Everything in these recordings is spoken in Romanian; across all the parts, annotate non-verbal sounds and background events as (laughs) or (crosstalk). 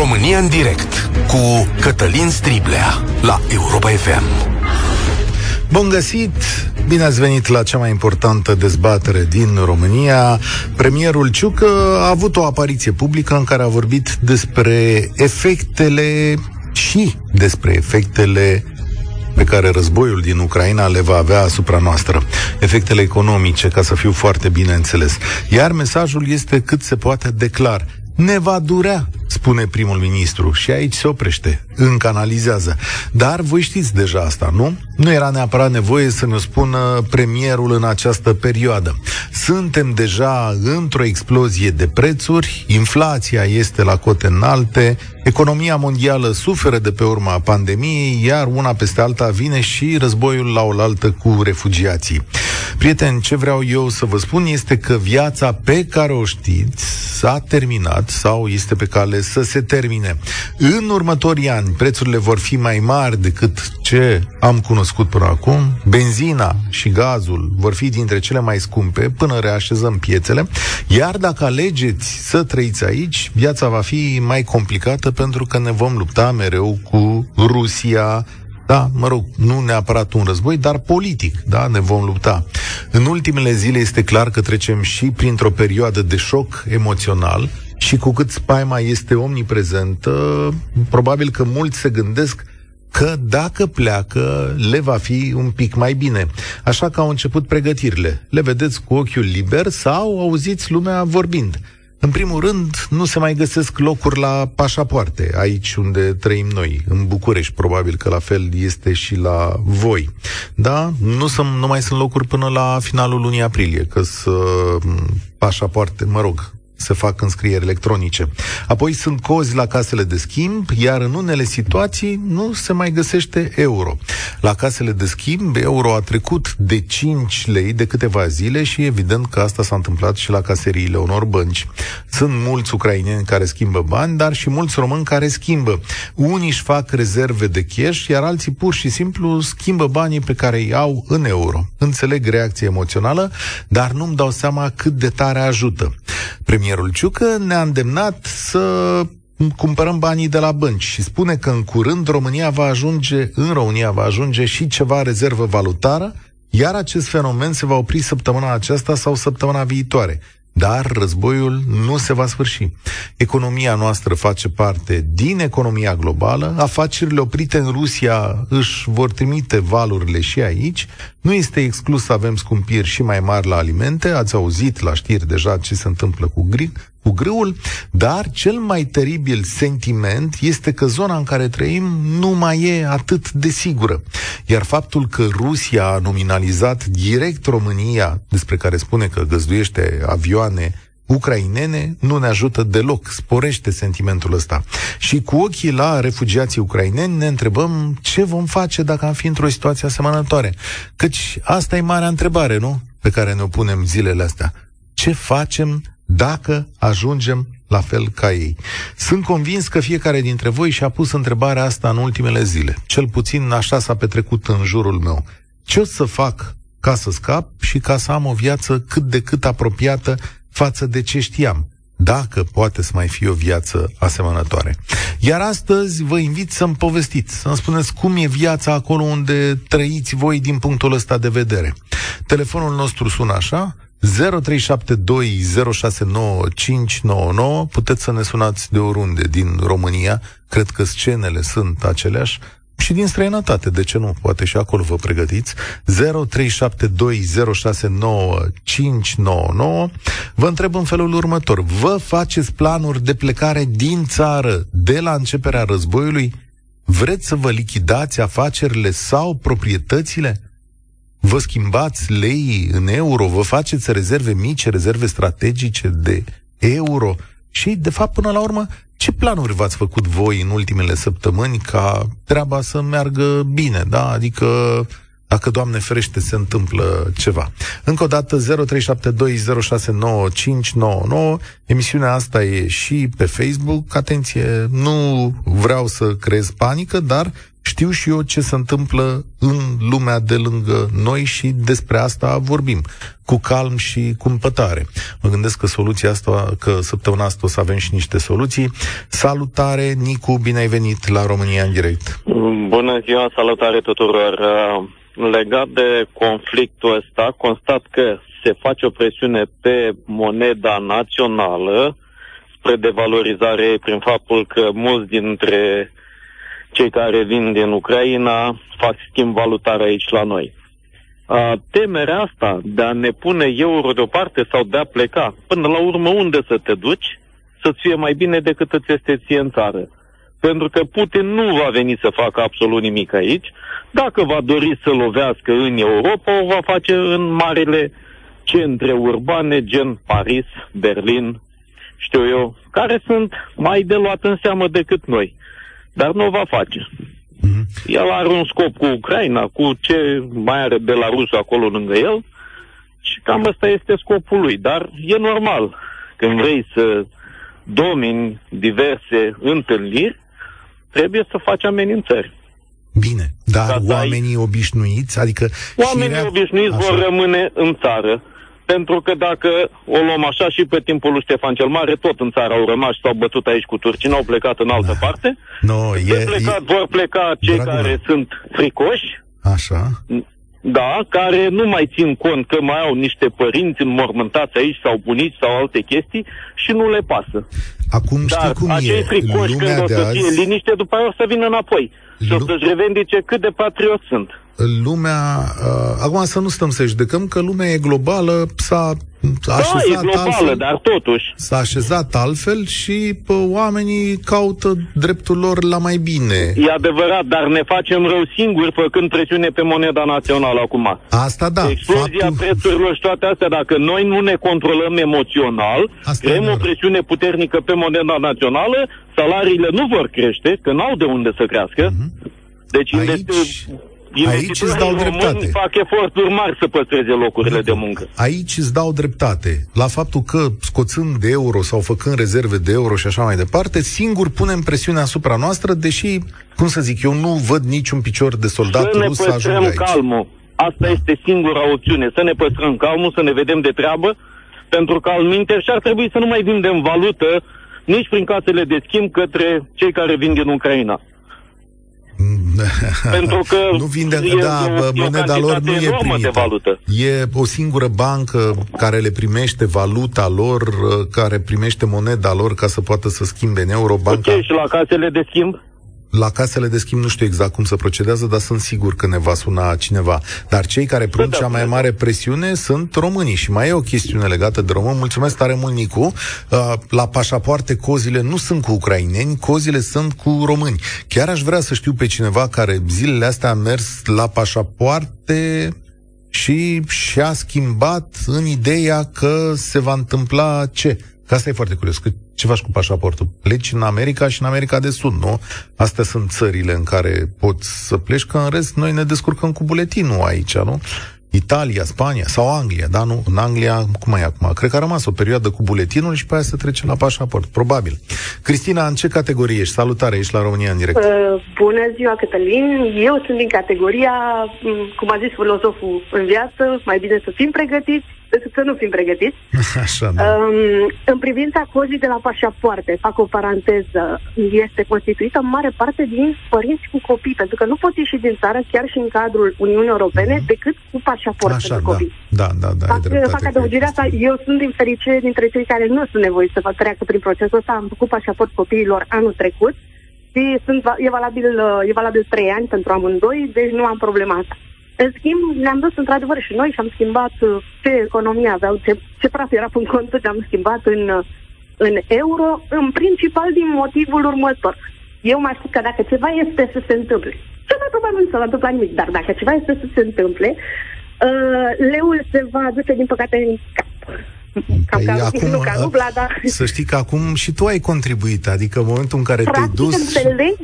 România în direct cu Cătălin Striblea la Europa FM. Bun găsit! Bine ați venit la cea mai importantă dezbatere din România. Premierul Ciucă a avut o apariție publică în care a vorbit despre efectele și despre efectele pe care războiul din Ucraina le va avea asupra noastră. Efectele economice, ca să fiu foarte bine înțeles. Iar mesajul este cât se poate declar. Ne va durea spune primul ministru. Și aici se oprește, încă analizează. Dar voi știți deja asta, nu? Nu era neapărat nevoie să ne spună premierul în această perioadă. Suntem deja într-o explozie de prețuri, inflația este la cote înalte, economia mondială suferă de pe urma pandemiei, iar una peste alta vine și războiul la oaltă cu refugiații. Prieteni, ce vreau eu să vă spun este că viața pe care o știți s-a terminat sau este pe cale să se termine. În următorii ani, prețurile vor fi mai mari decât ce am cunoscut până acum. Benzina și gazul vor fi dintre cele mai scumpe până reașezăm piețele. Iar dacă alegeți să trăiți aici, viața va fi mai complicată pentru că ne vom lupta mereu cu Rusia, da, mă rog, nu neapărat un război, dar politic, da, ne vom lupta. În ultimele zile este clar că trecem și printr-o perioadă de șoc emoțional și cu cât spaima este omniprezentă, probabil că mulți se gândesc că dacă pleacă, le va fi un pic mai bine. Așa că au început pregătirile. Le vedeți cu ochiul liber sau auziți lumea vorbind. În primul rând, nu se mai găsesc locuri la pașapoarte, aici unde trăim noi, în București, probabil că la fel este și la voi. Da? Nu, sunt, nu mai sunt locuri până la finalul lunii aprilie, că să pașapoarte, mă rog, se fac înscrieri electronice. Apoi sunt cozi la casele de schimb, iar în unele situații nu se mai găsește euro. La casele de schimb, euro a trecut de 5 lei de câteva zile și evident că asta s-a întâmplat și la caseriile unor bănci. Sunt mulți ucraineni care schimbă bani, dar și mulți români care schimbă. Unii își fac rezerve de cash, iar alții pur și simplu schimbă banii pe care îi au în euro. Înțeleg reacția emoțională, dar nu-mi dau seama cât de tare ajută. Premier premierul Ciucă ne-a îndemnat să cumpărăm banii de la bănci și spune că în curând România va ajunge, în România va ajunge și ceva rezervă valutară, iar acest fenomen se va opri săptămâna aceasta sau săptămâna viitoare. Dar războiul nu se va sfârși. Economia noastră face parte din economia globală, afacerile oprite în Rusia își vor trimite valurile și aici, nu este exclus să avem scumpiri și mai mari la alimente, ați auzit la știri deja ce se întâmplă cu gri, cu grâul, dar cel mai teribil sentiment este că zona în care trăim nu mai e atât de sigură. Iar faptul că Rusia a nominalizat direct România, despre care spune că găzduiește avioane ucrainene nu ne ajută deloc, sporește sentimentul ăsta. Și cu ochii la refugiații ucraineni ne întrebăm ce vom face dacă am fi într-o situație asemănătoare. Căci asta e marea întrebare, nu? Pe care ne-o punem zilele astea. Ce facem dacă ajungem la fel ca ei. Sunt convins că fiecare dintre voi și-a pus întrebarea asta în ultimele zile. Cel puțin așa s-a petrecut în jurul meu. Ce o să fac ca să scap și ca să am o viață cât de cât apropiată față de ce știam? Dacă poate să mai fie o viață asemănătoare. Iar astăzi vă invit să-mi povestiți, să-mi spuneți cum e viața acolo unde trăiți voi din punctul ăsta de vedere. Telefonul nostru sună așa, 0372069599. Puteți să ne sunați de oriunde din România. Cred că scenele sunt aceleași. Și din străinătate, de ce nu? Poate și acolo vă pregătiți. 0372069599. Vă întreb în felul următor. Vă faceți planuri de plecare din țară de la începerea războiului? Vreți să vă lichidați afacerile sau proprietățile? vă schimbați lei în euro, vă faceți rezerve mici, rezerve strategice de euro și, de fapt, până la urmă, ce planuri v-ați făcut voi în ultimele săptămâni ca treaba să meargă bine, da? Adică dacă, Doamne ferește, se întâmplă ceva. Încă o dată, 0372069599. Emisiunea asta e și pe Facebook. Atenție, nu vreau să creez panică, dar știu și eu ce se întâmplă în lumea de lângă noi și despre asta vorbim, cu calm și cu împătare. Mă gândesc că soluția asta, că săptămâna asta o să avem și niște soluții. Salutare, Nicu, bine ai venit la România în direct. Bună ziua, salutare tuturor. Legat de conflictul ăsta, constat că se face o presiune pe moneda națională spre devalorizare prin faptul că mulți dintre cei care vin din Ucraina fac schimb valutar aici la noi. Temerea asta de a ne pune euro deoparte sau de a pleca, până la urmă unde să te duci, să-ți fie mai bine decât îți este ție în țară. Pentru că Putin nu va veni să facă absolut nimic aici. Dacă va dori să lovească în Europa, o va face în marile centre urbane, gen Paris, Berlin, știu eu, care sunt mai de luat în seamă decât noi dar nu o va face. Mm-hmm. El are un scop cu Ucraina, cu ce mai are Belarus acolo lângă el și cam ăsta este scopul lui. Dar e normal, când vrei să domini diverse întâlniri, trebuie să faci amenințări. Bine, dar oamenii ai... obișnuiți, adică... Oamenii șirea... obișnuiți Așa. vor rămâne în țară pentru că dacă o luăm așa și pe timpul lui Ștefan cel Mare, tot în țară au rămas și s-au bătut aici cu turcii, n-au plecat în altă da. parte. No, e, plecat, e... vor pleca cei Dragul care sunt fricoși. Așa. Da, care nu mai țin cont că mai au niște părinți înmormântați aici sau bunici sau alte chestii și nu le pasă. Acum știi Dar cum acei e. fricoși când o să fie azi... liniște, după aia o să vină înapoi. Și Lu... o să-și revendice cât de patriot sunt lumea, uh, acum să nu stăm să judecăm că lumea e globală, s-a da, așezat e globală, altfel, dar totuși. S-a așezat altfel și pă, oamenii caută dreptul lor la mai bine. E adevărat, dar ne facem rău singuri făcând presiune pe moneda națională acum. Asta da. Explozia faptul... prețurilor și toate astea, dacă noi nu ne controlăm emoțional, Asta creăm o presiune puternică pe moneda națională, salariile nu vor crește, că n-au de unde să crească. Uh-huh. Deci Aici... Aici îți dau dreptate. fac eforturi mari să păstreze locurile de muncă. Aici îți dau dreptate. La faptul că scoțând de euro sau făcând rezerve de euro și așa mai departe, singur punem presiune asupra noastră, deși, cum să zic, eu nu văd niciun picior de soldat să rus să ajungă aici. calmul. Asta da. este singura opțiune. Să ne păstrăm calmul, să ne vedem de treabă, pentru că al minte și ar trebui să nu mai vindem valută nici prin casele de schimb către cei care vin din Ucraina. (laughs) Pentru că nu vinde, e, da, e, moneda lor nu e primită. De valută. E o singură bancă care le primește valuta lor, care primește moneda lor ca să poată să schimbe în euro. Banca... Ok, și la casele de schimb? La casele de schimb nu știu exact cum se procedează, dar sunt sigur că ne va suna cineva. Dar cei care pun cea mai mare presiune sunt românii și mai e o chestiune legată de român. Mulțumesc tare mult, Nicu. Uh, la pașapoarte cozile nu sunt cu ucraineni, cozile sunt cu români. Chiar aș vrea să știu pe cineva care zilele astea a mers la pașapoarte și și-a schimbat în ideea că se va întâmpla ce? Că asta e foarte curios. Că ce faci cu pașaportul? Pleci în America și în America de Sud, nu? Astea sunt țările în care poți să pleci, că în rest noi ne descurcăm cu buletinul aici, nu? Italia, Spania sau Anglia, da, nu? În Anglia, cum e acum? Cred că a rămas o perioadă cu buletinul și pe aia se trece la pașaport, probabil. Cristina, în ce categorie ești? Salutare, ești la România în direct. Uh, bună ziua, Cătălin. Eu sunt din categoria, cum a zis filozoful în viață, mai bine să fim pregătiți decât să nu fim pregătiți. (laughs) Așa, da. um, în privința cozii de la pașapoarte, fac o paranteză, este constituită în mare parte din părinți cu copii, pentru că nu poți ieși din țară, chiar și în cadrul Uniunii Europene, uh-huh. decât cu pașaport Așa, pentru da. copii. Da, da, da. Fac, fac adăugirea asta. Eu sunt din fericire dintre cei care nu sunt nevoiți să fac treacă prin procesul ăsta. Am făcut pașaport copiilor anul trecut și sunt, e, valabil, e valabil 3 ani pentru amândoi, deci nu am problema asta. În schimb, ne-am dus într-adevăr și noi și am schimbat uh, ce economie aveau, ce, ce praf era în cont, am schimbat în, uh, în euro, în principal din motivul următor. Eu m-aș că dacă ceva este să se întâmple, cel mai probabil nu se va întâmpla nimic, dar dacă ceva este să se întâmple, uh, leul se va aduce, din păcate, în cap. Cam păi acum, nu ca rubla, dar... Să știi că acum și tu ai contribuit, adică în momentul în care Practic, te-ai dus... înțeleg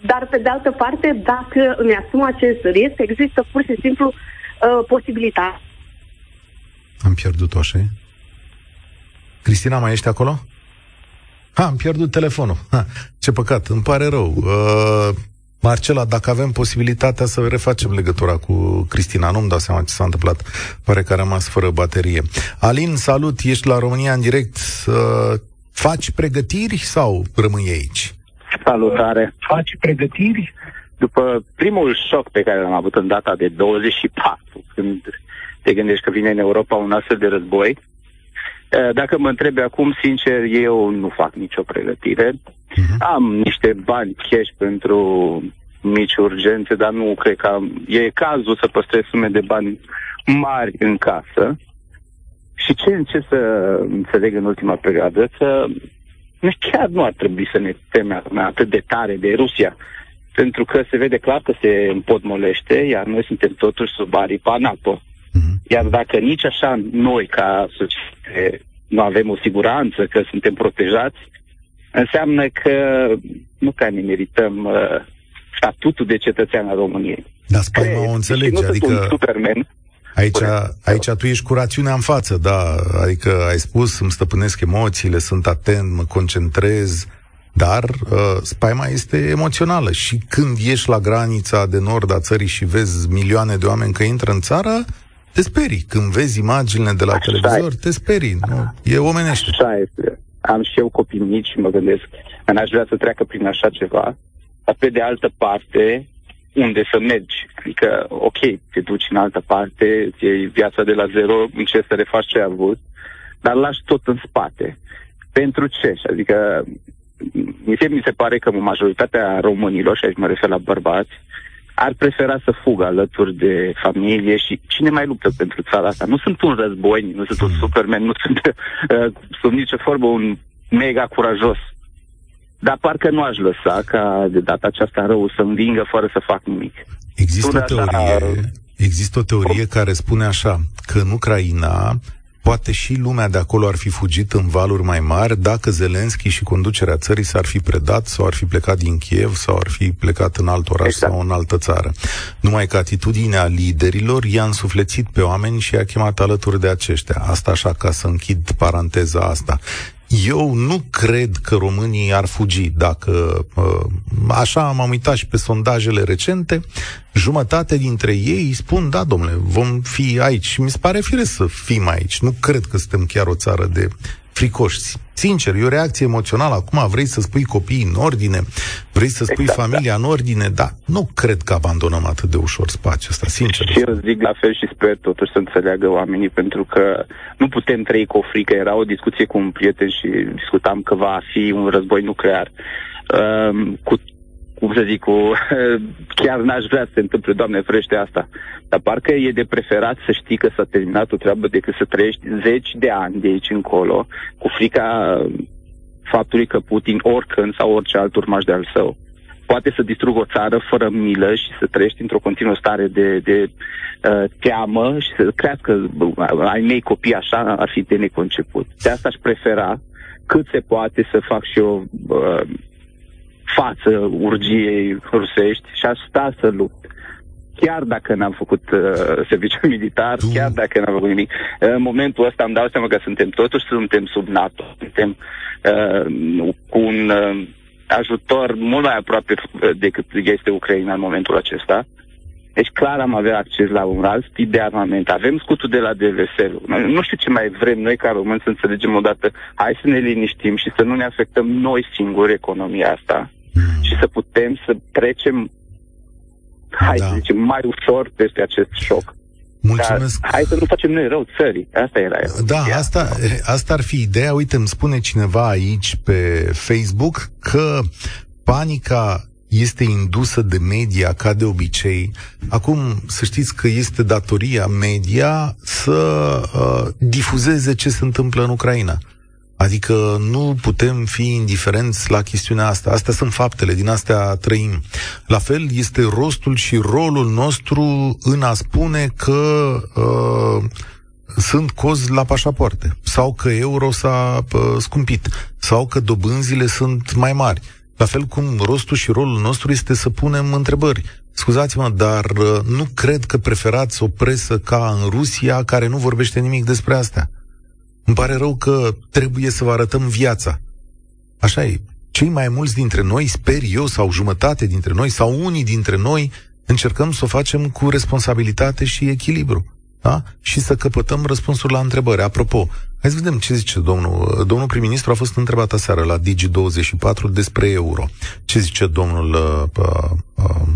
dar pe de altă parte, dacă îmi asum acest risc, există pur și simplu uh, posibilitatea. Am pierdut-o, așa Cristina, mai ești acolo? Ha, am pierdut telefonul. Ha, ce păcat, îmi pare rău. Uh, Marcela, dacă avem posibilitatea să refacem legătura cu Cristina, nu-mi dau seama ce s-a întâmplat. Pare că a rămas fără baterie. Alin, salut, ești la România în direct. Uh, faci pregătiri sau rămâi aici? Salutare. Faci pregătiri? După primul șoc pe care l-am avut în data de 24, când te gândești că vine în Europa un astfel de război, Eh, dacă mă întrebi acum, sincer, eu nu fac nicio pregătire. Uh-huh. Am niște bani cash pentru mici urgențe, dar nu cred că am... e cazul să păstrez sume de bani mari în casă. Și ce încerc să înțeleg în ultima perioadă, că chiar nu ar trebui să ne teme atât de tare de Rusia, pentru că se vede clar că se împotmolește, iar noi suntem totuși sub aripa NATO. Iar dacă nici așa noi, ca societate, nu avem o siguranță că suntem protejați, înseamnă că nu că ne merităm uh, statutul de cetățean al României. Dar spaima o înțelegi, adică... Superman, Aici, aici tu ești cu rațiunea în față, da, adică ai spus, îmi stăpânesc emoțiile, sunt atent, mă concentrez, dar uh, spaima este emoțională și când ieși la granița de nord a țării și vezi milioane de oameni că intră în țară, te sperii. Când vezi imaginile de la Așa televizor, te sperii. Nu? E omenește. Așa este. Am și eu copii mici și mă gândesc, n-aș vrea să treacă prin așa ceva, dar pe de altă parte, unde să mergi. Adică, ok, te duci în altă parte, e viața de la zero, încerci să refaci ce ai avut, dar lași tot în spate. Pentru ce? Adică, mi se, mi se pare că majoritatea românilor, și aici mă refer la bărbați, ar prefera să fugă alături de familie și cine mai luptă pentru țara asta? Nu sunt un război, nu sunt un superman, nu sunt (laughs) uh, sub nicio formă un mega curajos. Dar parcă nu aș lăsa ca de data aceasta rău să învingă fără să fac nimic. Există o teorie, există o teorie care spune așa, că în Ucraina Poate și lumea de acolo ar fi fugit în valuri mai mari dacă Zelenski și conducerea țării s-ar fi predat sau ar fi plecat din Kiev sau ar fi plecat în alt oraș exact. sau în altă țară. Numai că atitudinea liderilor i-a însuflețit pe oameni și i-a chemat alături de aceștia. Asta așa ca să închid paranteza asta. Eu nu cred că românii ar fugi dacă, uh, așa am uitat și pe sondajele recente, jumătate dintre ei spun, da, domnule, vom fi aici. Și mi se pare firesc să fim aici. Nu cred că suntem chiar o țară de fricoși. Sincer, e o reacție emoțională. Acum vrei să spui copiii în ordine, vrei să spui exact, familia da. în ordine, dar nu cred că abandonăm atât de ușor spațiul ăsta, sincer. Și eu zic la fel și sper totuși să înțeleagă oamenii, pentru că nu putem trăi cu o frică. Era o discuție cu un prieten și discutam că va fi un război nuclear. Um, cu cum să zic, cu, (laughs) chiar n-aș vrea să se întâmple, Doamne, frește asta. Dar parcă e de preferat să știi că s-a terminat o treabă decât să trăiești zeci de ani de aici încolo cu frica faptului că Putin, oricând sau orice alt urmaș de al său, poate să distrugă o țară fără milă și să trăiești într-o continuă stare de, de uh, teamă și să crească ai mei copii așa, ar fi de neconceput. De asta aș prefera cât se poate să fac și eu uh, față urgiei rusești și aș sta să lupt. Chiar dacă n-am făcut uh, serviciu (laughs) militar, tu... chiar dacă n-am făcut nimic. În momentul ăsta îmi dau seama că suntem totuși, suntem sub NATO, suntem uh, cu un uh, ajutor mult mai aproape uh, decât este Ucraina în momentul acesta. Deci clar am avea acces la un alt tip de armament. Avem scutul de la DVSL. Nu știu ce mai vrem noi ca români să înțelegem odată. Hai să ne liniștim și să nu ne afectăm noi singuri economia asta mm. Și să putem să trecem, hai da. să zicem, mai ușor peste acest șoc. Mulțumesc. Dar hai să nu facem noi rău țării. Asta era Da, asta, asta ar fi ideea. Uite, îmi spune cineva aici pe Facebook că panica este indusă de media, ca de obicei. Acum, să știți că este datoria media să uh, difuzeze ce se întâmplă în Ucraina. Adică nu putem fi indiferenți la chestiunea asta. Astea sunt faptele, din astea trăim. La fel este rostul și rolul nostru în a spune că uh, sunt cozi la pașapoarte, sau că euro s-a uh, scumpit, sau că dobânzile sunt mai mari. La fel cum rostul și rolul nostru este să punem întrebări. Scuzați-mă, dar uh, nu cred că preferați o presă ca în Rusia, care nu vorbește nimic despre astea. Îmi pare rău că trebuie să vă arătăm viața. Așa e. Cei mai mulți dintre noi, sper eu, sau jumătate dintre noi, sau unii dintre noi, încercăm să o facem cu responsabilitate și echilibru. Da? Și să căpătăm răspunsuri la întrebări. Apropo, hai să vedem ce zice domnul. Domnul prim-ministru a fost întrebat aseară la Digi24 despre euro. Ce zice domnul uh, uh, uh,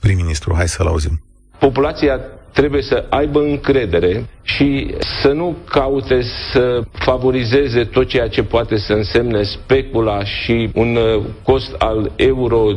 prim-ministru? Hai să-l auzim. Populația trebuie să aibă încredere și să nu caute să favorizeze tot ceea ce poate să însemne specula și un uh, cost al euro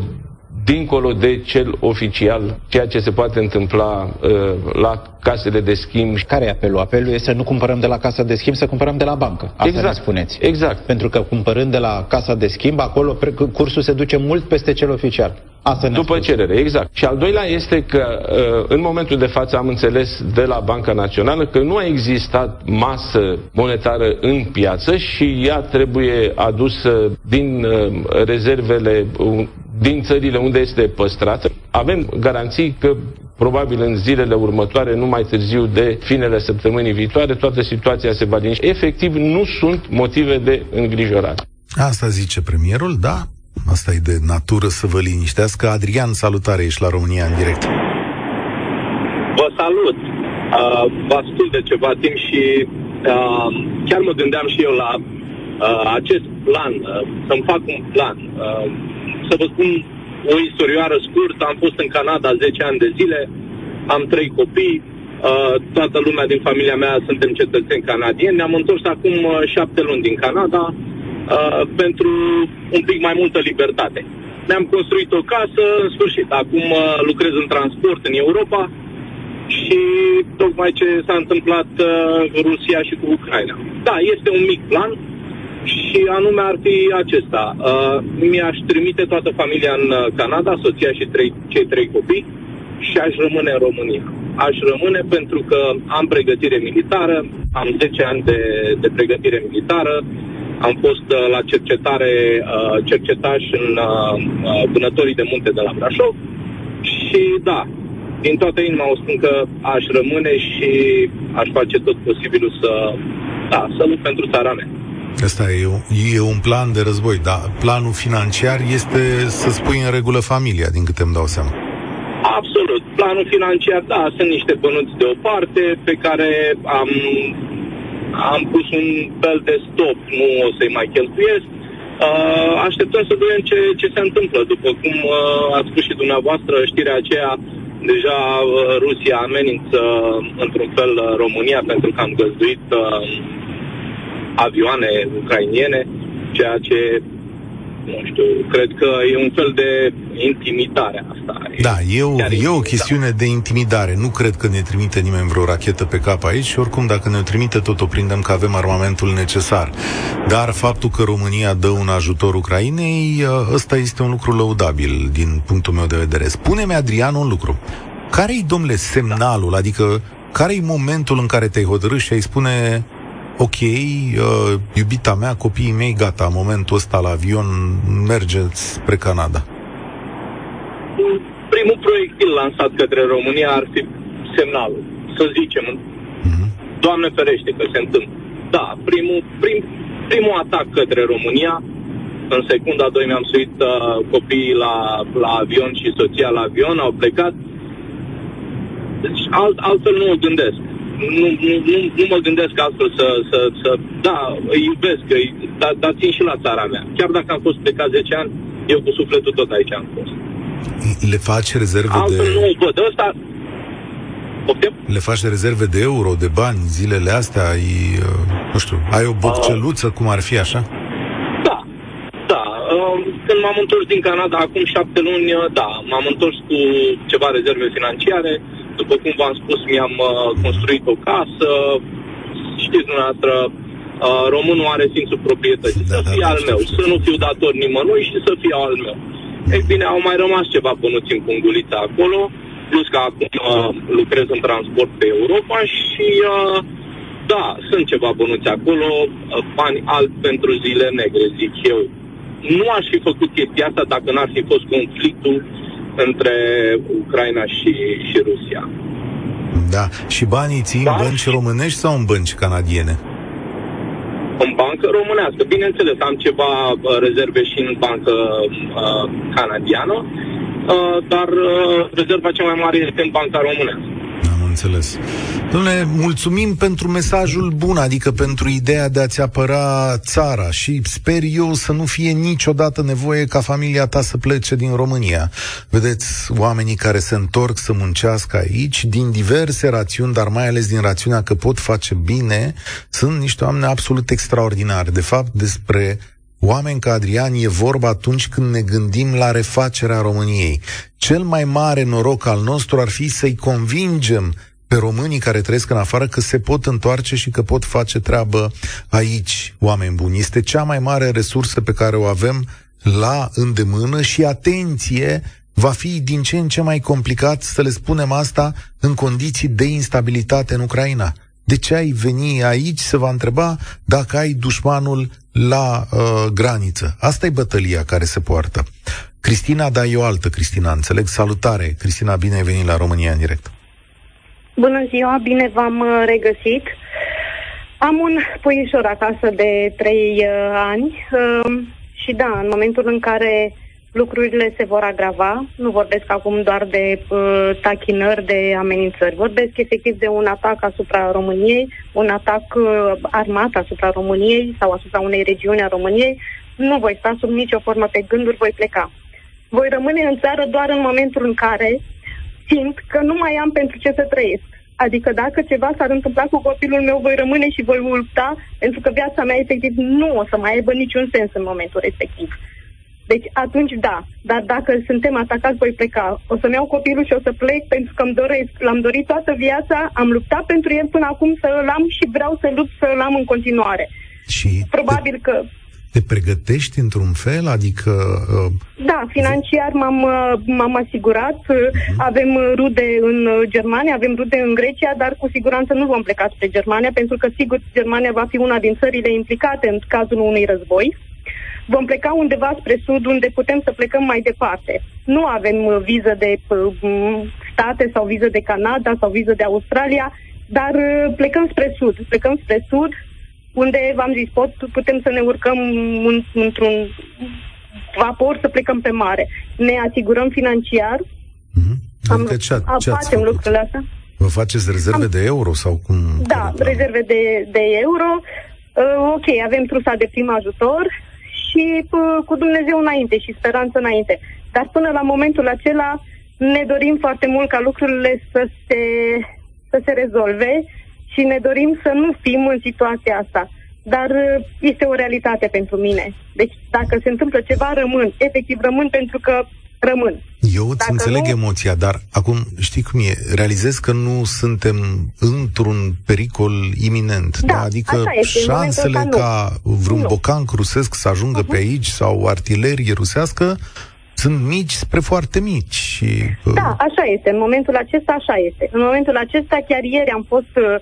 dincolo de cel oficial, ceea ce se poate întâmpla uh, la casele de schimb. Care e apelul? Apelul este să nu cumpărăm de la casa de schimb, să cumpărăm de la bancă. Asta exact. ne spuneți. Exact. Pentru că cumpărând de la casa de schimb, acolo cursul se duce mult peste cel oficial. Asta După spus. cerere, exact. Și al doilea este că uh, în momentul de față am înțeles de la Banca Națională că nu a existat masă monetară în piață și ea trebuie adusă din uh, rezervele din țările unde este păstrată. Avem garanții că probabil în zilele următoare, nu mai târziu de finele săptămânii viitoare, toată situația se va liniști. Efectiv, nu sunt motive de îngrijorare. Asta zice premierul, da. Asta e de natură să vă liniștească. Adrian, salutare, ești la România în direct. Vă salut! Uh, vă ascult de ceva timp și uh, chiar mă gândeam și eu la uh, acest plan, uh, să-mi fac un plan. Uh, să vă spun o istorioară scurtă. Am fost în Canada 10 ani de zile, am trei copii, uh, toată lumea din familia mea suntem cetățeni canadieni. Ne-am întors acum uh, șapte luni din Canada uh, pentru un pic mai multă libertate. Ne-am construit o casă, în sfârșit. Acum uh, lucrez în transport în Europa și tocmai ce s-a întâmplat uh, Rusia și cu Ucraina. Da, este un mic plan, și anume ar fi acesta. Uh, mi-aș trimite toată familia în uh, Canada, soția și trei, cei trei copii și aș rămâne în România. Aș rămâne pentru că am pregătire militară, am 10 ani de, de pregătire militară, am fost uh, la cercetare, uh, cercetaș în uh, uh, vânătorii de munte de la Brașov și da, din toată inima o spun că aș rămâne și aș face tot posibilul să, da, să lupt pentru țara mea. Asta e, e un plan de război, dar planul financiar este să spui în regulă familia, din câte îmi dau seama. Absolut. Planul financiar, da, sunt niște bănuți deoparte pe care am, am pus un fel de stop, nu o să-i mai cheltuiesc. Uh, așteptăm să vedem ce, ce se întâmplă. După cum uh, ați spus și dumneavoastră, știrea aceea, deja uh, Rusia amenință într-un fel România pentru că am găzduit uh, avioane ucrainiene, ceea ce nu știu, cred că e un fel de intimidare asta. Da, e o, e o chestiune de intimidare. Nu cred că ne trimite nimeni vreo rachetă pe cap aici și oricum dacă ne trimite tot o prindem că avem armamentul necesar. Dar faptul că România dă un ajutor Ucrainei, ă, ăsta este un lucru lăudabil din punctul meu de vedere. Spune-mi, Adrian, un lucru. Care-i, domnule, semnalul? Adică care-i momentul în care te-ai hotărât și ai spune ok, uh, iubita mea, copiii mei, gata, în momentul ăsta la avion mergeți spre Canada? Primul proiectil lansat către România ar fi semnalul, să zicem, mm-hmm. Doamne ferește că se întâmplă. Da, primul, prim, primul atac către România, în secunda 2 mi-am suit uh, copiii la, la avion și soția la avion, au plecat. Deci alt, altfel nu o gândesc nu, nu, nu, nu mă gândesc astfel să, să, să da, îi iubesc, îi, dar, dar țin și la țara mea. Chiar dacă am fost plecat 10 ani, eu cu sufletul tot aici am fost. Le faci rezerve Altfel de... nu o văd. Ăsta... Poftim? Le faci rezerve de euro, de bani, zilele astea, ai, uh, nu știu, ai o bocceluță, cum ar fi așa? Da, da. Um, când m-am întors din Canada acum șapte luni, uh, da, m-am întors cu ceva rezerve financiare, după cum v-am spus, mi-am uh, construit o casă. Știți dumneavoastră, uh, românul are simțul proprietății. Da, să da, fie da, al meu, știu. să nu fiu dator nimănui și să fie al meu. Ei bine, au mai rămas ceva bănuți în pungulița acolo, plus că acum uh, lucrez în transport pe Europa și uh, da, sunt ceva bănuți acolo, uh, bani albi pentru zile negre, zic eu. nu aș fi făcut chestia asta dacă n-ar fi fost conflictul între Ucraina și, și Rusia. Da. Și banii ții da. în bănci românești sau în bănci canadiene? În bancă românească. Bineînțeles, am ceva uh, rezerve și în bancă uh, canadiană, uh, dar uh, rezerva cea mai mare este în banca românească înțeles. Domnule, mulțumim pentru mesajul bun, adică pentru ideea de a-ți apăra țara și sper eu să nu fie niciodată nevoie ca familia ta să plece din România. Vedeți, oamenii care se întorc să muncească aici, din diverse rațiuni, dar mai ales din rațiunea că pot face bine, sunt niște oameni absolut extraordinari. De fapt, despre Oameni ca Adrian e vorba atunci când ne gândim la refacerea României. Cel mai mare noroc al nostru ar fi să-i convingem pe românii care trăiesc în afară că se pot întoarce și că pot face treabă aici, oameni buni. Este cea mai mare resursă pe care o avem la îndemână și atenție, va fi din ce în ce mai complicat să le spunem asta în condiții de instabilitate în Ucraina. De ce ai veni aici să va întreba dacă ai dușmanul la uh, graniță? Asta e bătălia care se poartă. Cristina, da, e o altă Cristina, înțeleg. Salutare, Cristina, bine ai venit la România în direct. Bună ziua, bine v-am uh, regăsit. Am un puișor acasă de trei uh, ani uh, și da, în momentul în care lucrurile se vor agrava, nu vorbesc acum doar de uh, tachinări, de amenințări, vorbesc efectiv de un atac asupra României, un atac uh, armat asupra României sau asupra unei regiuni a României, nu voi sta sub nicio formă pe gânduri, voi pleca. Voi rămâne în țară doar în momentul în care simt că nu mai am pentru ce să trăiesc. Adică dacă ceva s-ar întâmpla cu copilul meu, voi rămâne și voi lupta, pentru că viața mea efectiv nu o să mai aibă niciun sens în momentul respectiv. Deci atunci da, dar dacă suntem atacați, voi pleca. O să-mi iau copilul și o să plec pentru că îmi doresc. L-am dorit toată viața, am luptat pentru el până acum să îl am și vreau să lupt să îl am în continuare. Și Probabil că te pregătești într-un fel? Adică... Uh... Da, financiar m-am, uh, m-am asigurat. Uh-huh. Avem rude în Germania, avem rude în Grecia, dar cu siguranță nu vom pleca spre Germania, pentru că, sigur, Germania va fi una din țările implicate în cazul unui război. Vom pleca undeva spre sud, unde putem să plecăm mai departe. Nu avem uh, viză de uh, state sau viză de Canada sau viză de Australia, dar uh, plecăm spre sud. Plecăm spre sud, unde, v-am zis, pot, putem să ne urcăm în, într-un vapor să plecăm pe mare. Ne asigurăm financiar. Mm-hmm. Am, adică ce, ce facem lucrurile astea. Vă faceți rezerve Am, de euro sau cum? Da, rezerve de, de euro. Uh, ok, avem trusa de prim ajutor și uh, cu Dumnezeu înainte și speranță înainte. Dar până la momentul acela ne dorim foarte mult ca lucrurile să se, să se rezolve și ne dorim să nu fim în situația asta. Dar uh, este o realitate pentru mine. Deci dacă se întâmplă ceva, rămân. Efectiv, rămân pentru că rămân. Eu îți Dacă înțeleg nu... emoția, dar acum știi cum e, realizez că nu suntem într-un pericol iminent. Da, da? Adică este, șansele ca vreun nu. bocan rusesc să ajungă uh-huh. pe aici sau artilerie rusească sunt mici spre foarte mici. Și, uh... Da, așa este. În momentul acesta așa este. În momentul acesta, chiar ieri am fost uh,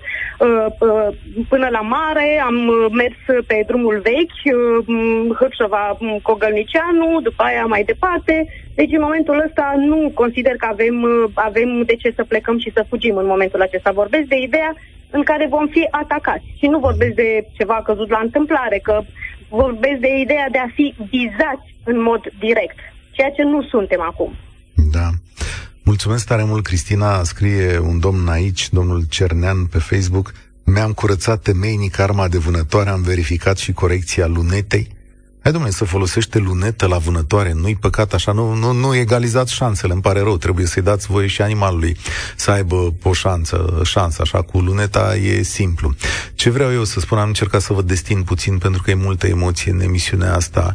uh, uh până la mare, am uh, mers pe drumul vechi, uh, Hârșova, Cogălnicianu, după aia mai departe. Deci în momentul ăsta nu consider că avem, uh, avem de ce să plecăm și să fugim în momentul acesta. Vorbesc de ideea în care vom fi atacați. Și nu vorbesc de ceva căzut la întâmplare, că vorbesc de ideea de a fi vizați în mod direct ceea ce nu suntem acum. Da. Mulțumesc tare mult, Cristina. Scrie un domn aici, domnul Cernean, pe Facebook. Mi-am curățat temeinic arma de vânătoare, am verificat și corecția lunetei. Hai, domnule, să folosește lunetă la vânătoare, nu-i păcat așa, nu, nu, nu egalizați șansele, îmi pare rău, trebuie să-i dați voie și animalului să aibă o șansă, șansă, așa, cu luneta e simplu. Ce vreau eu să spun, am încercat să vă destin puțin, pentru că e multă emoție în emisiunea asta.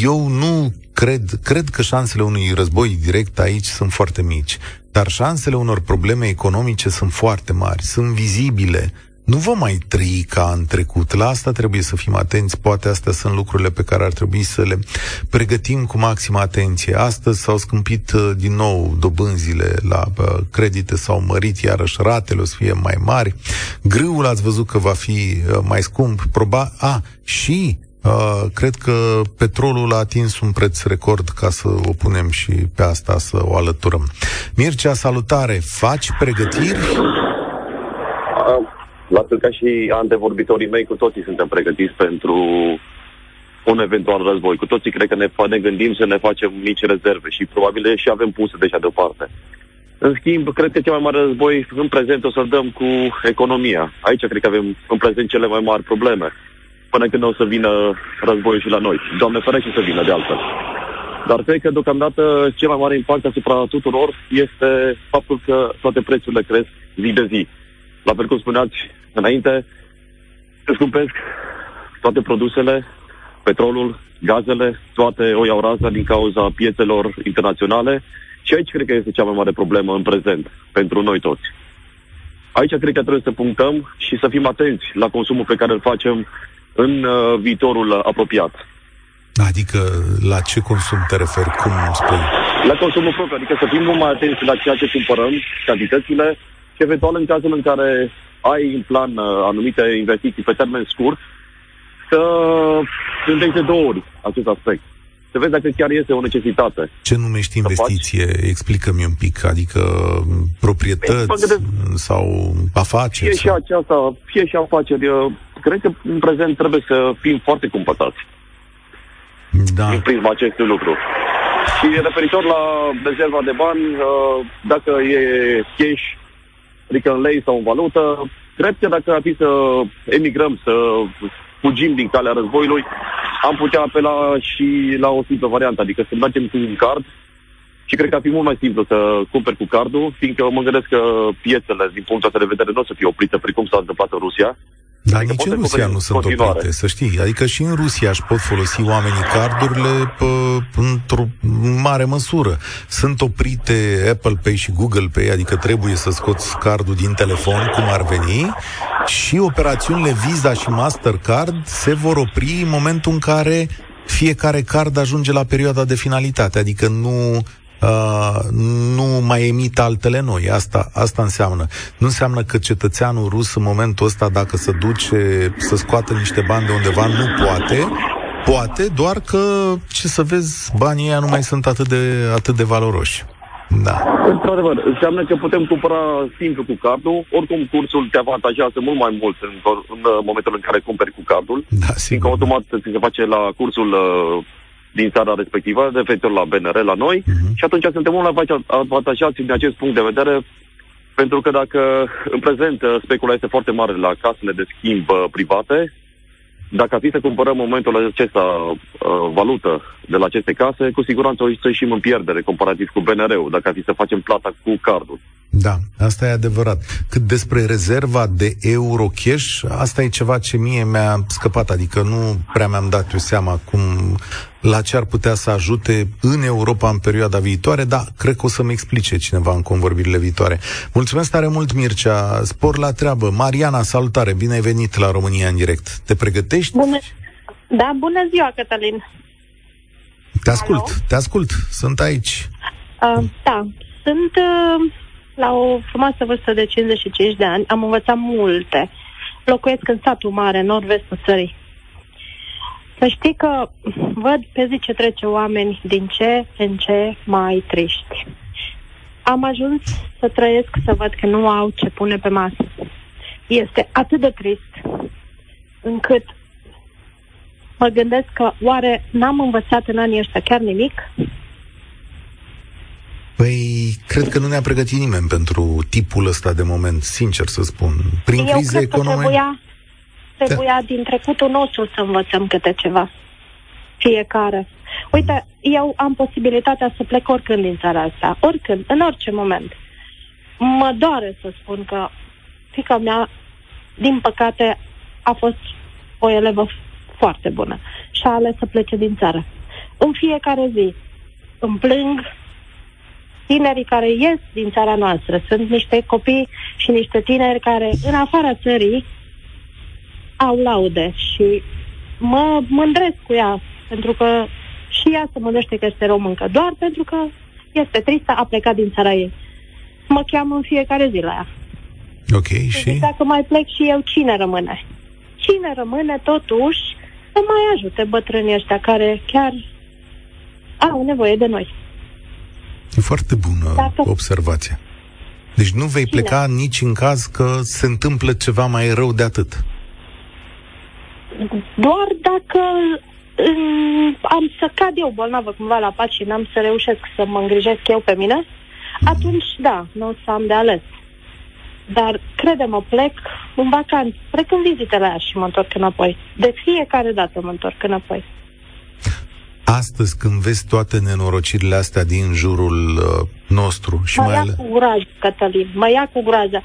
Eu nu cred, cred că șansele unui război direct aici sunt foarte mici, dar șansele unor probleme economice sunt foarte mari, sunt vizibile, nu vom mai trăi ca în trecut. La asta trebuie să fim atenți. Poate astea sunt lucrurile pe care ar trebui să le pregătim cu maximă atenție. Astăzi s-au scumpit uh, din nou dobânzile la uh, credite, s-au mărit, iarăși ratele o să fie mai mari. Grâul ați văzut că va fi uh, mai scump. Proba- A, și Uh, cred că petrolul a atins un preț record ca să o punem și pe asta să o alăturăm. Mircea, salutare! Faci pregătiri? Uh, la fel ca și antevorbitorii mei, cu toții suntem pregătiți pentru un eventual război. Cu toții cred că ne, ne gândim să ne facem mici rezerve și probabil și avem puse deja deoparte. În schimb, cred că cel mai mare război în prezent o să-l dăm cu economia. Aici cred că avem în prezent cele mai mari probleme. Până când o să vină războiul și la noi. Doamne ferește să vină de altfel. Dar cred că deocamdată cel mai mare impact asupra tuturor este faptul că toate prețurile cresc zi de zi. La fel cum spuneați înainte, se scumpesc toate produsele, petrolul, gazele, toate o iau raza din cauza piețelor internaționale și aici cred că este cea mai mare problemă în prezent, pentru noi toți. Aici cred că trebuie să punctăm și să fim atenți la consumul pe care îl facem în uh, viitorul apropiat. Adică la ce consum te referi? Cum spui? La consumul propriu, adică să fim mult mai atenți la ceea ce cumpărăm, cantitățile și eventual în cazul în care ai în plan uh, anumite investiții pe termen scurt, să gândești de două ori acest aspect să vezi dacă chiar este o necesitate. Ce numești investiție? Explică-mi un pic. Adică proprietăți gândesc, sau afaceri? Fie sau... și aceasta, fie și afaceri. Cred că în prezent trebuie să fim foarte cumpătați. Da. În prisma acestui lucru. Și referitor la rezerva de bani, uh, dacă e cash, adică în lei sau în valută, cred că dacă ar fi să emigrăm, să fugim din calea războiului, am putea apela și la o simplă variantă, adică să mergem cu un card și cred că ar fi mult mai simplu să cumperi cu cardul, fiindcă mă gândesc că piețele, din punctul ăsta de vedere, nu o să fie oprite, precum s-a întâmplat în Rusia. Dar adică nici în Rusia nu sunt continuare. oprite, să știi. Adică și în Rusia își pot folosi oamenii cardurile pe, într-o mare măsură. Sunt oprite Apple Pay și Google Pay, adică trebuie să scoți cardul din telefon, cum ar veni, și operațiunile Visa și Mastercard se vor opri în momentul în care fiecare card ajunge la perioada de finalitate, adică nu Uh, nu mai emit altele noi. Asta, asta înseamnă. Nu înseamnă că cetățeanul rus în momentul ăsta, dacă se duce să scoată niște bani de undeva, nu poate. Poate, doar că, ce să vezi, banii ăia nu mai sunt atât de, atât de valoroși. Da. Într-adevăr, înseamnă că putem cumpăra simplu cu cardul, oricum cursul te avantajează mult mai mult în, în momentul în care cumperi cu cardul, da, fiindcă automat ți se face la cursul uh, din țara respectivă, referitor la BNR, la noi, uh-huh. și atunci suntem mult mai avantajați din acest punct de vedere, pentru că dacă în prezent uh, specula este foarte mare la casele de schimb uh, private, dacă ar fi să cumpărăm în momentul acesta uh, valută de la aceste case, cu siguranță o să ieșim în pierdere comparativ cu BNR-ul, dacă ar fi să facem plata cu cardul. Da, asta e adevărat. Cât despre rezerva de euro cash, asta e ceva ce mie mi-a scăpat, adică nu prea mi-am dat eu seama cum, la ce ar putea să ajute în Europa în perioada viitoare, dar cred că o să-mi explice cineva în convorbirile viitoare. Mulțumesc tare mult, Mircea. Spor la treabă. Mariana, salutare, bine ai venit la România în direct. Te pregătești? Bună. Da, bună ziua, Cătălin. Te ascult, Alo? te ascult, sunt aici. Uh, da, sunt uh, la o frumoasă vârstă de 55 de ani, am învățat multe. Locuiesc în satul mare, nord-vestul țării. Să știi că văd pe zi ce trece oameni din ce în ce mai triști. Am ajuns să trăiesc să văd că nu au ce pune pe masă. Este atât de trist încât mă gândesc că oare n-am învățat în anii ăștia chiar nimic? Păi, cred că nu ne-a pregătit nimeni pentru tipul ăsta de moment, sincer să spun. Prin Eu crize economice... Trebuia, trebuia da. din trecutul nostru să învățăm câte ceva. Fiecare. Uite, eu am posibilitatea să plec oricând din țara asta, oricând, în orice moment. Mă doare să spun că fica mea, din păcate, a fost o elevă foarte bună și a ales să plece din țară. În fiecare zi îmi plâng tinerii care ies din țara noastră. Sunt niște copii și niște tineri care, în afara țării, au laude și mă mândresc cu ea, pentru că și ea se mândrește că este româncă, doar pentru că este tristă, a plecat din țara ei. Mă cheamă în fiecare zi la ea. Ok, și? Deci dacă mai plec și eu, cine rămâne? Cine rămâne, totuși, să mai ajute bătrânii ăștia care chiar au nevoie de noi. E foarte bună Dacă... observația. Deci nu vei Cine? pleca nici în caz că se întâmplă ceva mai rău de atât. Doar dacă am să cad eu bolnavă cumva la pat și n-am să reușesc să mă îngrijesc eu pe mine, mm. atunci da, nu o să am de ales. Dar, crede-mă, plec în vacanță, plec în vizitele aia și mă întorc înapoi. De fiecare dată mă întorc înapoi. Astăzi, când vezi toate nenorocirile astea din jurul uh, nostru și mă mai ia ale... cu groază, Cătălin, mă ia cu groază.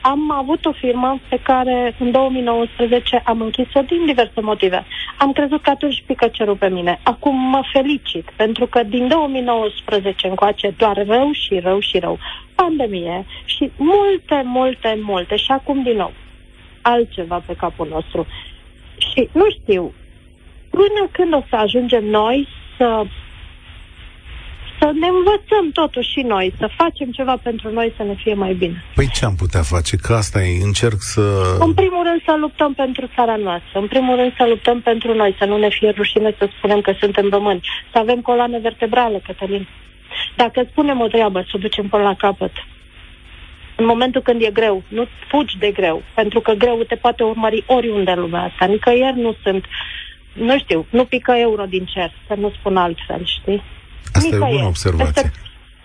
Am avut o firmă pe care în 2019 am închis-o din diverse motive. Am crezut că atunci pică cerul pe mine. Acum mă felicit, pentru că din 2019 încoace doar rău și rău și rău. Pandemie și multe, multe, multe. Și acum din nou altceva pe capul nostru. Și nu știu, până când o să ajungem noi să să ne învățăm totuși și noi, să facem ceva pentru noi să ne fie mai bine. Păi ce am putea face? Că asta e, încerc să... În primul rând să luptăm pentru țara noastră, în primul rând să luptăm pentru noi, să nu ne fie rușine să spunem că suntem români, să avem coloană vertebrală, Cătălin. Dacă spunem o treabă, să o ducem până la capăt. În momentul când e greu, nu fugi de greu, pentru că greu te poate urmări oriunde în lumea asta. Nicăieri nu sunt, nu știu, nu pică euro din cer, să nu spun altfel, știi? Asta Nicăieri. e o bună observație. Peste,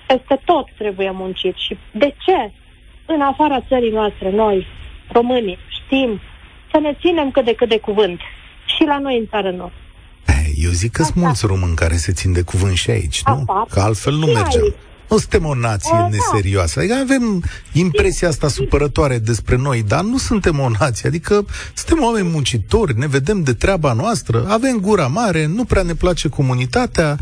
peste tot trebuie muncit. Și de ce în afara țării noastre, noi, românii, știm să ne ținem cât de cât de cuvânt și la noi în țară nu. Eu zic că sunt mulți români care se țin de cuvânt și aici, nu? Apar. Că altfel nu mergem. Aici. Nu suntem o nație e, da. neserioasă. Adică avem impresia asta supărătoare despre noi, dar nu suntem o nație. Adică suntem oameni muncitori, ne vedem de treaba noastră, avem gura mare, nu prea ne place comunitatea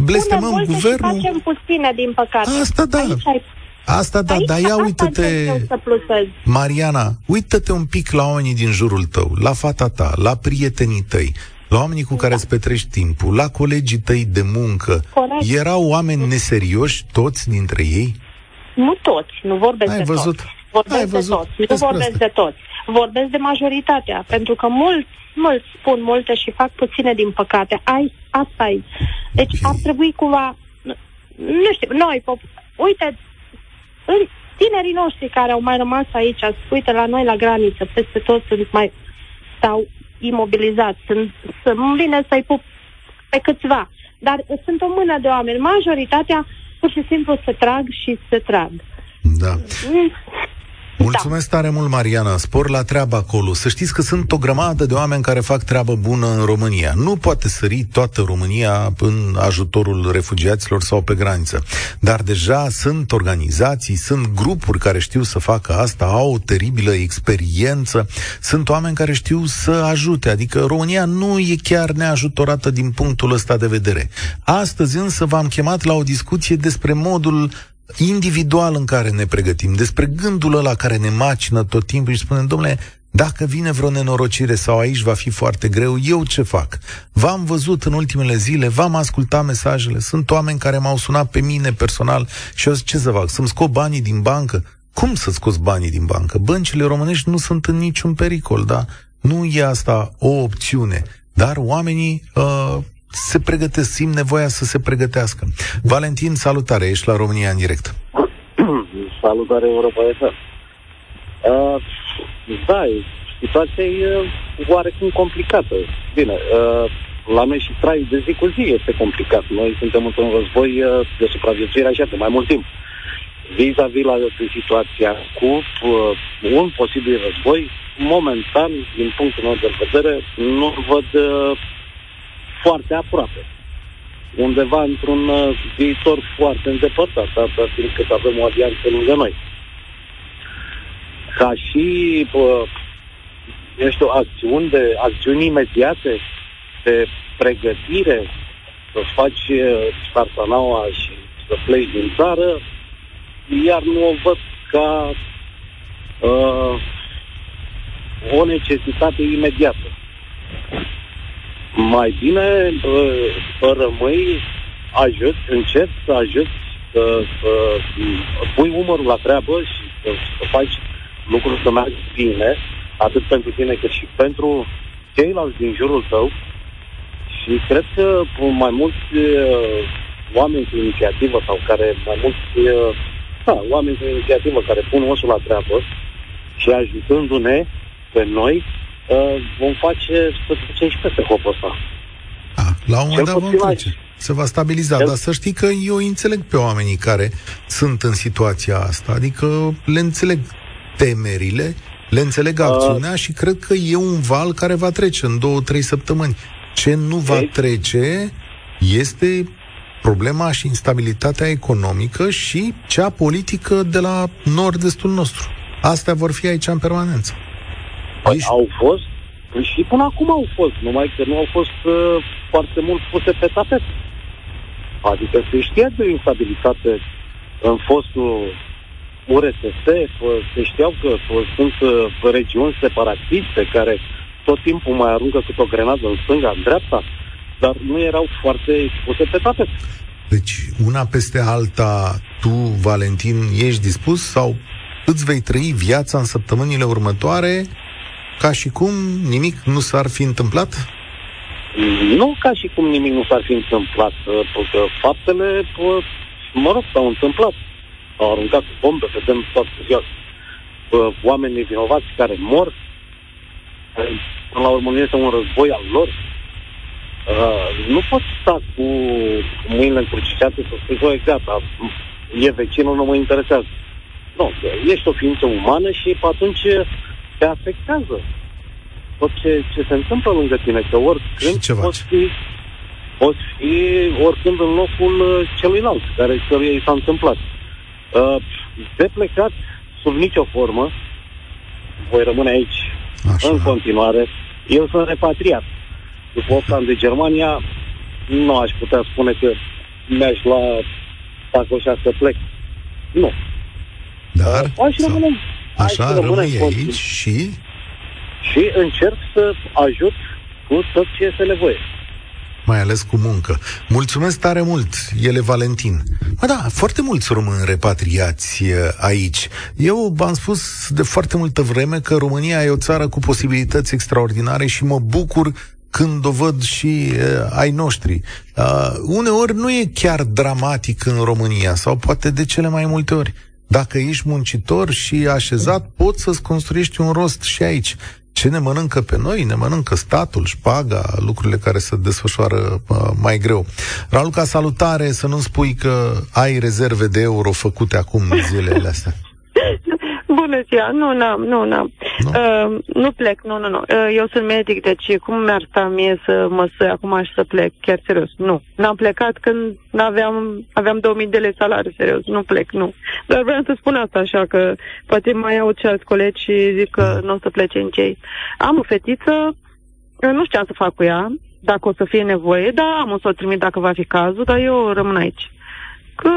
blestemăm guvernul. Și facem puține, din păcate. Asta da. ai... Asta da, dar ia uită-te, Mariana, uită-te un pic la oamenii din jurul tău, la fata ta, la prietenii tăi, la oamenii cu care da. îți petreci timpul, la colegii tăi de muncă. Corect. Erau oameni neserioși, toți dintre ei? Nu toți, nu vorbesc Ai de văzut? toți. Vorbesc Ai văzut? de toți, nu vorbesc asta. de toți. Vorbesc de majoritatea, pentru că mulți mulți spun multe și fac puține din păcate. Ai, asta e. Deci okay. ar trebui cumva, nu știu, noi, pop- uite, în tinerii noștri care au mai rămas aici, uite la noi la graniță, peste tot sunt mai, sau imobilizați, sunt, sunt vine să-i pup pe câțiva. Dar sunt o mână de oameni. Majoritatea pur și simplu se trag și se trag. Da. Mm. Mulțumesc da. tare mult, Mariana. Spor la treabă acolo. Să știți că sunt o grămadă de oameni care fac treabă bună în România. Nu poate sări toată România în ajutorul refugiaților sau pe graniță. Dar deja sunt organizații, sunt grupuri care știu să facă asta, au o teribilă experiență. Sunt oameni care știu să ajute. Adică România nu e chiar neajutorată din punctul ăsta de vedere. Astăzi însă v-am chemat la o discuție despre modul individual în care ne pregătim, despre gândul ăla care ne macină tot timpul și spunem, domnule, dacă vine vreo nenorocire sau aici va fi foarte greu, eu ce fac? V-am văzut în ultimele zile, v-am ascultat mesajele, sunt oameni care m-au sunat pe mine personal și eu zic, ce să fac, să-mi scot banii din bancă? Cum să scoți banii din bancă? Băncile românești nu sunt în niciun pericol, da? Nu e asta o opțiune. Dar oamenii uh, se pregătesc, simt nevoia să se pregătească. Valentin, salutare, ești la România în direct. (clears throat) salutare, Europa FM. Uh, da, situația e oarecum complicată. Bine, uh, la noi și trai de zi cu zi este complicat. Noi suntem într-un război uh, de supraviețuire așa de mai mult timp. Vis-a-vis la de situația cu uh, un posibil război, momentan, din punctul meu de vedere, nu văd uh, foarte aproape. Undeva într-un uh, viitor foarte îndepărtat, asta fiindcă avem o alianță lângă noi. Ca și, uh, eu știu, acțiuni, de, acțiuni imediate de pregătire, să faci startanaua și să pleci din țară, iar nu o văd ca uh, o necesitate imediată mai bine să rămâi, ajut, încet să ajut să, să pui umărul la treabă și să, să faci lucruri să meargă bine, atât pentru tine cât și pentru ceilalți din jurul tău. Și cred că mai mulți uh, oameni cu inițiativă sau care mai mulți uh, da, oameni cu inițiativă care pun osul la treabă și ajutându-ne pe noi, uh, vom face să trecem și peste hopul ăsta. A, la un moment dat vom trece. Se va stabiliza, dar să știi că eu înțeleg pe oamenii care sunt în situația asta, adică le înțeleg temerile, le înțeleg acțiunea uh, și cred că e un val care va trece în două, trei săptămâni. Ce nu va trece este problema și instabilitatea economică și cea politică de la nord-estul nostru. Astea vor fi aici în permanență. Păi Ești... au fost, păi și până acum au fost, numai că nu au fost uh, foarte mult puse pe tapet. Adică se știa de instabilitate în fostul URSS, se știau că sunt uh, regiuni separatiste care tot timpul mai aruncă cât o grenadă în stânga, în dreapta, dar nu erau foarte expuse pe tapet. Deci, una peste alta, tu, Valentin, ești dispus sau îți vei trăi viața în săptămânile următoare ca și cum nimic nu s-ar fi întâmplat? Nu ca și cum nimic nu s-ar fi întâmplat, pentru că faptele, mă rog, s-au întâmplat. Au aruncat bombe, vedem toată ziua oamenii vinovați care mor, până la urmă nu este un război al lor. Uh, nu poți sta cu mâinile încrucișate să spui, voi, gata, e vecinul, nu mă interesează. Nu, ești o ființă umană și atunci te afectează tot ce, ce se întâmplă lângă tine, că oricând ce poți fi, poți fi oricând în locul uh, celuilalt, care căruia i s-a întâmplat. Uh, de plecat, sub nicio formă, voi rămâne aici Așa. în continuare. Eu sunt repatriat. După 8 ani de Germania, nu aș putea spune că mi-aș lua sacoșa să plec. Nu. Dar? Uh, aș rămâne, Așa, aș rămâne aici și și încerc să ajut cu tot ce este nevoie. Mai ales cu muncă. Mulțumesc tare mult, ele Valentin. Mă, da, foarte mulți români repatriați uh, aici. Eu v-am spus de foarte multă vreme că România e o țară cu posibilități extraordinare și mă bucur când o văd și uh, ai noștri. Uh, uneori nu e chiar dramatic în România, sau poate de cele mai multe ori. Dacă ești muncitor și așezat, poți să-ți construiești un rost și aici. Ce ne mănâncă pe noi? Ne mănâncă statul, șpaga, lucrurile care se desfășoară uh, mai greu. Raluca, salutare, să nu spui că ai rezerve de euro făcute acum zilele astea. (laughs) Bună ziua, nu, n-am, nu, n-am. Nu? Uh, nu plec, nu, nu, nu. Uh, eu sunt medic, deci cum mi-ar sta mie să mă săi acum și să plec, chiar serios, nu. N-am plecat când aveam, aveam 2000 de lei salariu, serios, nu plec, nu. Dar vreau să spun asta așa, că poate mai au și alți colegi și zic că nu o să plece în cei. Am o fetiță, uh, nu știu ce să fac cu ea, dacă o să fie nevoie, dar am o să o trimit dacă va fi cazul, dar eu rămân aici. Că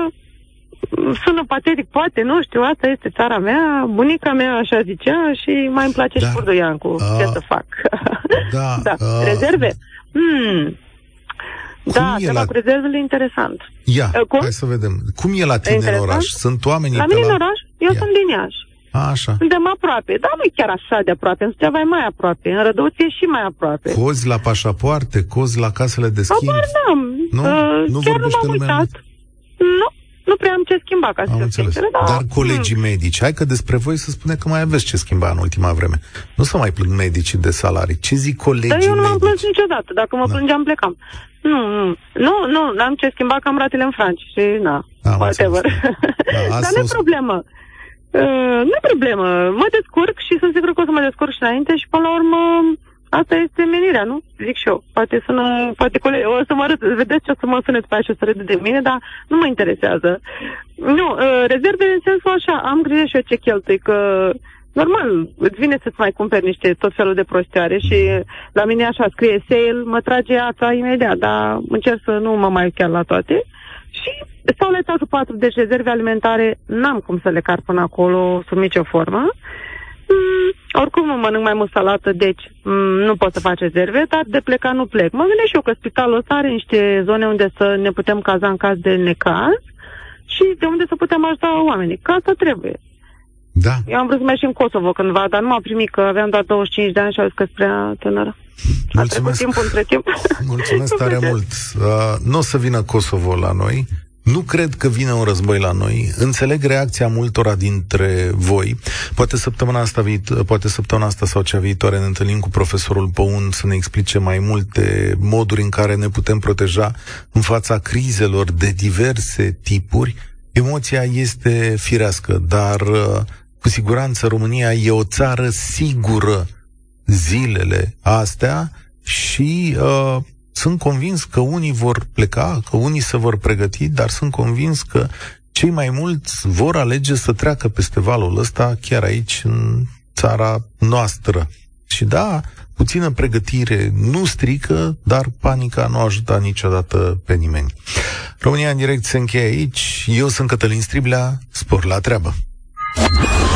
sună patetic, poate, nu știu, asta este țara mea, bunica mea așa zicea și mai îmi place Dar, și Burduiancu, a, ce să fac. (laughs) Da, da. A, rezerve? Hmm. Da, e la... cu rezervele interesant. Ia, uh, Cum? hai să vedem. Cum e la tine interesant? în oraș? Sunt oamenii La mine la... în oraș? Eu Ia. sunt din Iași. A, așa. Suntem aproape, dar nu e chiar așa de aproape. În Suceava mai aproape, în Rădăuție și mai aproape. Cozi la pașapoarte, cozi la casele de schimb? Abar n-am. Nu? Uh, nu chiar nu m-am uitat. Nu, nu prea am ce schimba ca să am înțeles. Sincere, da. Dar colegii hmm. medici, hai că despre voi să spune că mai aveți ce schimba în ultima vreme. Nu să mai plâng medicii de salarii. Ce zic colegii Dar eu nu m-am plâns niciodată. Dacă mă da. plângeam, plecam. Nu, nu, nu, nu, n-am ce schimba că am ratele în franci și na, am whatever. Da, (laughs) Dar nu e problemă. Uh, nu e problemă. Mă descurc și sunt sigur că o să mă descurc și înainte și până la urmă Asta este menirea, nu? Zic și eu. Poate, sună, poate colegi, o să mă arăt, vedeți ce o să mă suneți pe așa să râde de mine, dar nu mă interesează. Nu, uh, rezerve în sensul așa, am grijă și eu ce cheltui, că normal, îți vine să-ți mai cumperi niște tot felul de prostioare și la mine așa scrie sale, mă trage ața imediat, dar încerc să nu mă mai chiar la toate. Și stau la etajul 4, deci rezerve alimentare n-am cum să le car până acolo sub nicio formă. Mm, oricum mănânc mai mult salată, deci mm, nu pot să fac rezerve, dar de pleca nu plec. Mă gândesc și eu că spitalul ăsta are niște zone unde să ne putem caza în caz de necaz și de unde să putem ajuta oamenii. Ca asta trebuie. Da. Eu am vrut să merg și în Kosovo cândva, dar nu m-a primit că aveam doar 25 de ani și au zis că prea tânără. Mulțumesc. A timpul între timp. (laughs) (laughs) Mulțumesc tare mult. Uh, nu o să vină Kosovo la noi. Nu cred că vine un război la noi. Înțeleg reacția multora dintre voi. Poate săptămâna asta, viit- poate săptămâna asta sau cea viitoare ne întâlnim cu profesorul Păun să ne explice mai multe moduri în care ne putem proteja în fața crizelor de diverse tipuri. Emoția este firească, dar uh, cu siguranță România e o țară sigură zilele astea și uh, sunt convins că unii vor pleca, că unii se vor pregăti, dar sunt convins că cei mai mulți vor alege să treacă peste valul ăsta chiar aici, în țara noastră. Și da, puțină pregătire nu strică, dar panica nu ajută niciodată pe nimeni. România în direct se încheie aici. Eu sunt Cătălin Striblea. Spor la treabă!